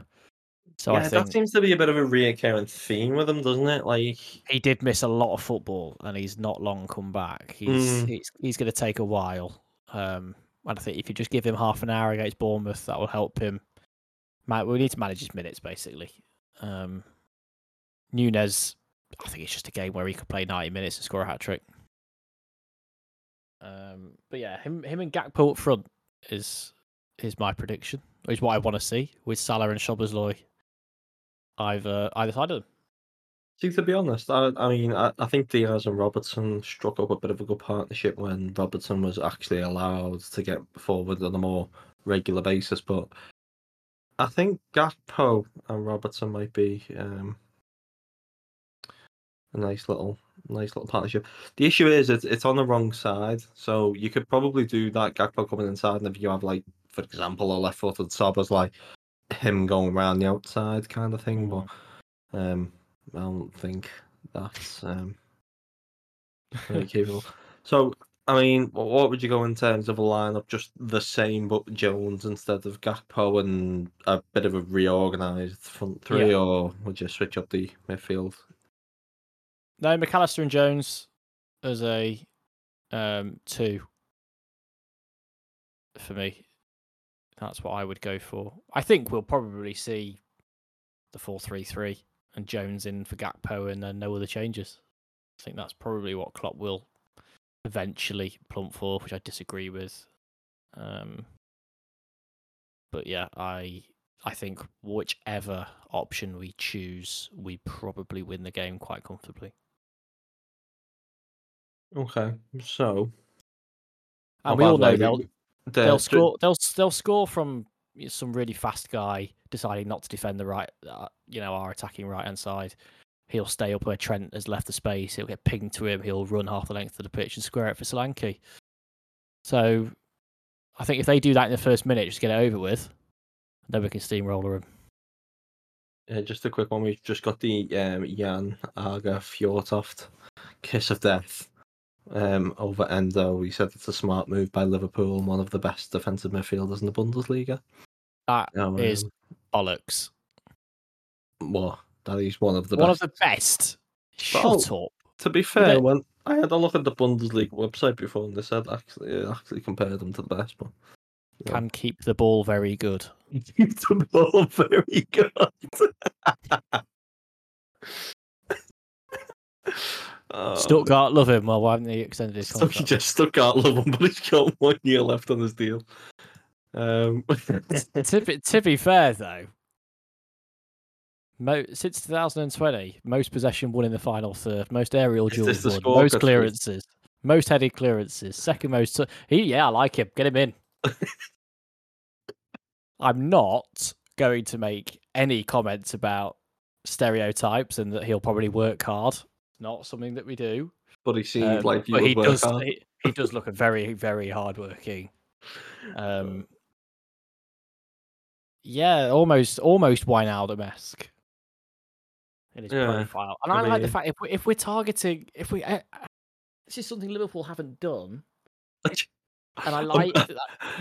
So yeah, I think that seems to be a bit of a reoccurring theme with him, doesn't it? Like, he did miss a lot of football, and he's not long come back. He's Mm. he's, he's going to take a while. Um, and I think if you just give him half an hour against Bournemouth, that will help him. We need to manage his minutes basically. Um, Nunez, I think it's just a game where he could play ninety minutes and score a hat trick. Um, but yeah, him him and Gakpo up front is is my prediction. Is what I want to see with Salah and Szoboszlai either either side of them. see, to be honest, I, I mean, I, I think Diaz and Robertson struck up a bit of a good partnership when Robertson was actually allowed to get forward on a more regular basis. But I think Gakpo and Robertson might be um, a nice little, nice little partnership. The issue is, it's, it's on the wrong side, so you could probably do that Gakpo coming inside, and if you have like, for example, a left-footed sub Sabas like him going around the outside kind of thing, but. Um, I don't think that's um, very capable. So, I mean, what would you go in terms of a lineup? Just the same, but Jones instead of Gakpo, and a bit of a reorganised front three, Yeah. or would you switch up the midfield? No, Mac Allister and Jones as a um, two for me. That's what I would go for. I think we'll probably see the four-three-three and Jones in for Gakpo, and then no other changes. I think that's probably what Klopp will eventually plump for, which I disagree with. Um, but yeah, I I think whichever option we choose, we probably win the game quite comfortably. Okay, so And we all know they'll the- they'll score they'll they'll score from some really fast guy deciding not to defend the right uh, you know our attacking right hand side he'll stay up where Trent has left the space he'll get pinged to him he'll run half the length of the pitch and square it for Solanke so I think if they do that in the first minute just get it over with then we can steamroller him Uh, just a quick one. We've just got the um, Jan Åge Fjørtoft kiss of death um, over Endo. He said it's a smart move by Liverpool and one of the best defensive midfielders in the Bundesliga. that Um, is bollocks what? That he's one of the one best. of the best shut Well, up To be fair, don't- when I had a look at the Bundesliga website before, and they said actually it actually compared them to the best, but yeah. can keep the ball very good keeps the ball very good. Uh, Stuttgart love him well why haven't they extended his Stuck, contract just Stuttgart love him, but he's got one year left on his deal. Um, to, be, to be fair, though, mo- since 2020, most possession won in the final third, most aerial duels won, score most clearances, most headed clearances, second most. He, yeah, I like him. Get him in. I'm not going to make any comments about stereotypes and that he'll probably work hard. It's not something that we do. but he seemed Um, like he but he work does. hard. He, he does look a very, very hardworking. Um, yeah, almost, almost Wijnaldum-esque in his Yeah, profile. And I I, like the fact if we, if we're targeting, if we, uh, this is something Liverpool haven't done, and I like. that-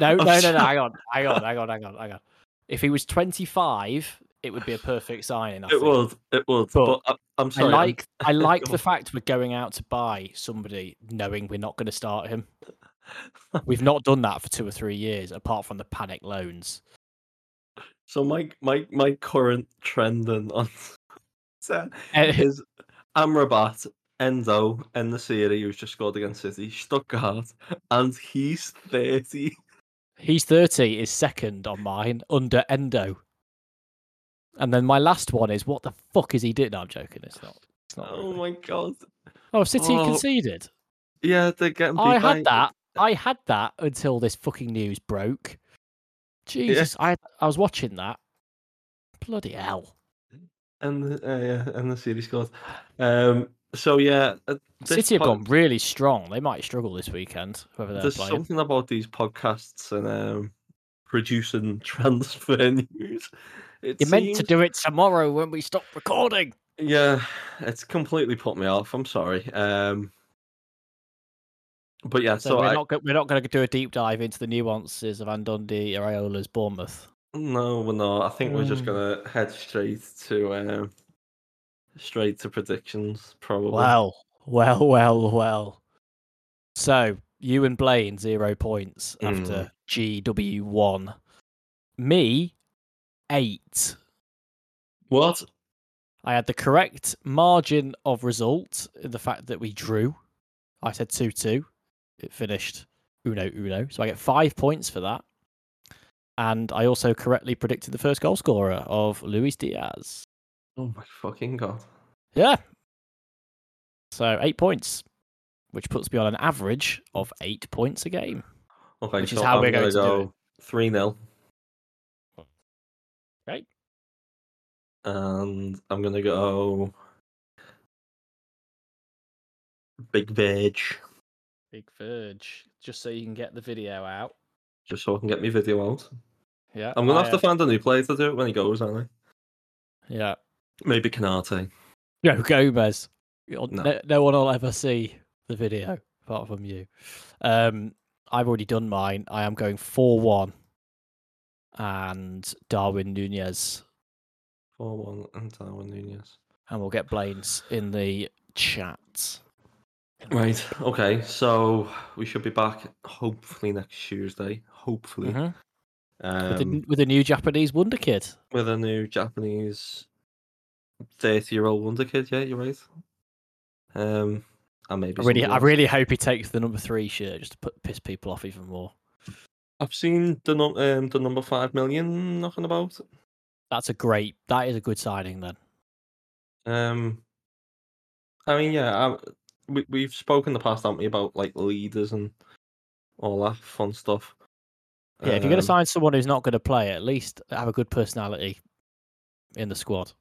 no, no, no, no. Hang on, hang on, hang on, hang on, hang on. If he was 25, it would be a perfect signing. I It think. would, it would. But But, I, I'm sorry. I'm- like I like the fact we're going out to buy somebody knowing we're not going to start him. We've not done that for two or three years, apart from the panic loans. So my my my current trending on set Eh, is Amrabat, Endo, and the Siri who's just scored against City, Stuttgart, and he's thirty. He's 30 is second on mine under Endo. And then my last one is what the fuck is he doing? No, I'm joking. It's not. It's not. Oh really. my god! Oh, City Oh, conceded. Yeah, they're getting. I by- had that. I had that until this fucking news broke. Jesus, I I was watching that. Bloody hell. And the, uh, yeah, and the City scored. Um. So yeah, City have pod- gone really strong. They might struggle this weekend, whoever they're There's playing. something about these podcasts and um producing transfer news. It You're meant to do it tomorrow when we stop recording. Yeah, it's completely put me off. I'm sorry. Um, but yeah, So, so, we're I not go- we're not going to do a deep dive into the nuances of Andoni Iraola's Bournemouth. No, we're not. I think we're just Mm. gonna head straight to um, straight to predictions, probably. Well, well, well, well. So you and Blaine zero points after GW one. Me eight. What? I had the correct margin of result in the fact that we drew. I said 2 2. It finished uno uno. So I get five points for that. And I also correctly predicted the first goal scorer of Luis Diaz. Oh my fucking god! Yeah. So eight points, which puts me on an average of eight points a game. Okay, Which is so how I'm we're going gonna go three 0 Right. and I'm gonna go big veg, Big Verge. Just so you can get the video out. just so I can get my video out. Yeah. I'm gonna I, have to uh, find a new player to do it when he goes, aren't I? Yeah. Maybe Konaté. Joe Gomez. No. No. no one will ever see the video apart from you. Um, I've already done mine. I am going 4 1 and Darwin Nunez. Four one and Darwin Nunez. And we'll get Blaine's in the chat. Right. Okay. So we should be back hopefully next Tuesday. Hopefully. Mhm. Um, with, the, with a new Japanese wonder kid. with a new Japanese thirty-year-old wonder kid. Yeah, you're right. Um, and maybe I really, I really hope he takes the number three shirt just to put, piss people off even more. I've seen the num- um, the number five million knocking about. That's a great. That is a good signing then. Um, I mean, yeah, I, we we've spoken in the past, haven't we, about like leaders and all that fun stuff. Yeah, if you're going Um, to sign someone who's not going to play, at least have a good personality in the squad.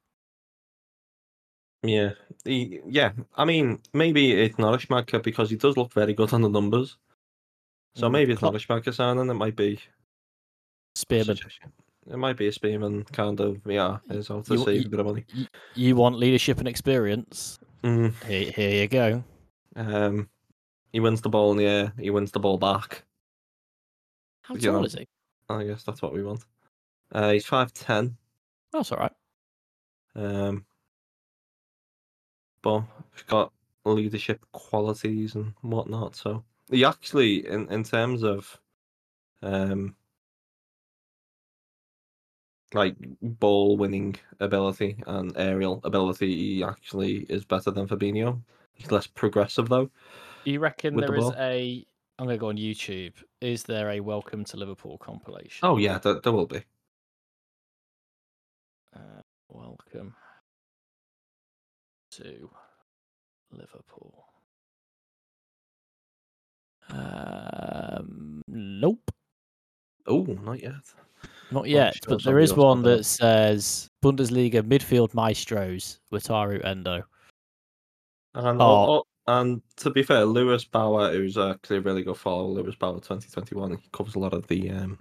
Yeah, he, yeah. I mean, maybe it's not a Schmadtke because he does look very good on the numbers. So Mm, maybe it's Klopp- not a Schmadtke signing. It might be Spearman. It might be a Spearman kind of yeah. Is out to You- save you- a bit of money. Y- you want leadership and experience? Mm, Here, here you go. um, he wins the ball in the air. He wins the ball back. How You tall know. is he? I guess that's what we want. Uh, he's five ten. That's all right. Um, but he's got leadership qualities and whatnot. So he actually, in in terms of, um, like ball winning ability and aerial ability, he actually is better than Fabinho. He's less progressive though. Do you reckon With the there is a? I'm going to go on YouTube. Is there a Welcome to Liverpool compilation? Oh yeah, there, there will be. Uh, welcome to Liverpool. Um, nope, Oh, not yet. not yet. sure but there is one that. says Bundesliga midfield maestros Wataru Endo. And Oh. And to be fair, Lewis Bauer, who's actually a really good follow, Lewis Bauer twenty twenty one, he covers a lot of the um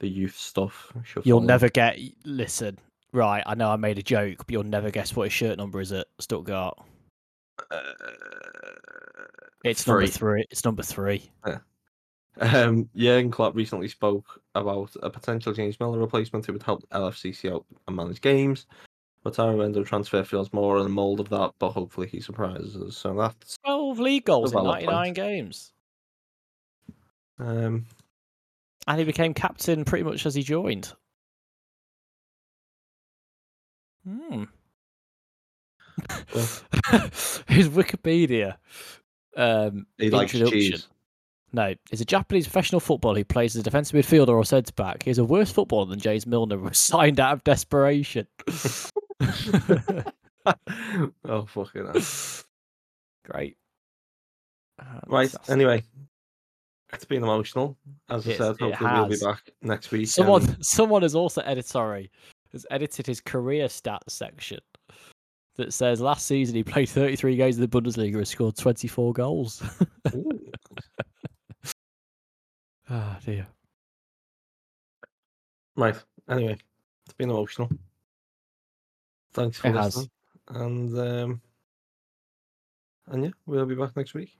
the youth stuff. You you'll follow never get. Listen, right? I know I made a joke, but you'll never guess what his shirt number is at Stuttgart. Uh, It's three. number three. It's number three. Yeah. Um, Jurgen Klopp recently spoke about a potential James Milner replacement who would help LFCC out and manage games. Wataru Endo transfer feels more in the mould of that, but hopefully he surprises us. So that's Twelve league goals in Development. ninety-nine games, um, and he became captain pretty much as he joined. Hmm. His Wikipedia um, he likes introduction. No, he's a Japanese professional footballer who plays as a defensive midfielder or centre back. He's a worse footballer than James Milner, who was signed out of desperation. oh fucking hell. Great. Uh, Right. Anyway, it's been emotional. As I said, hopefully we'll be back next week. Someone, and- someone has also edited. Sorry, has edited his career stats section that says last season he played 33 games in the Bundesliga and scored 24 goals. Ah dear. Right. Anyway, it's been emotional. Thanks for It has. listening. and um, and yeah, we'll be back next week.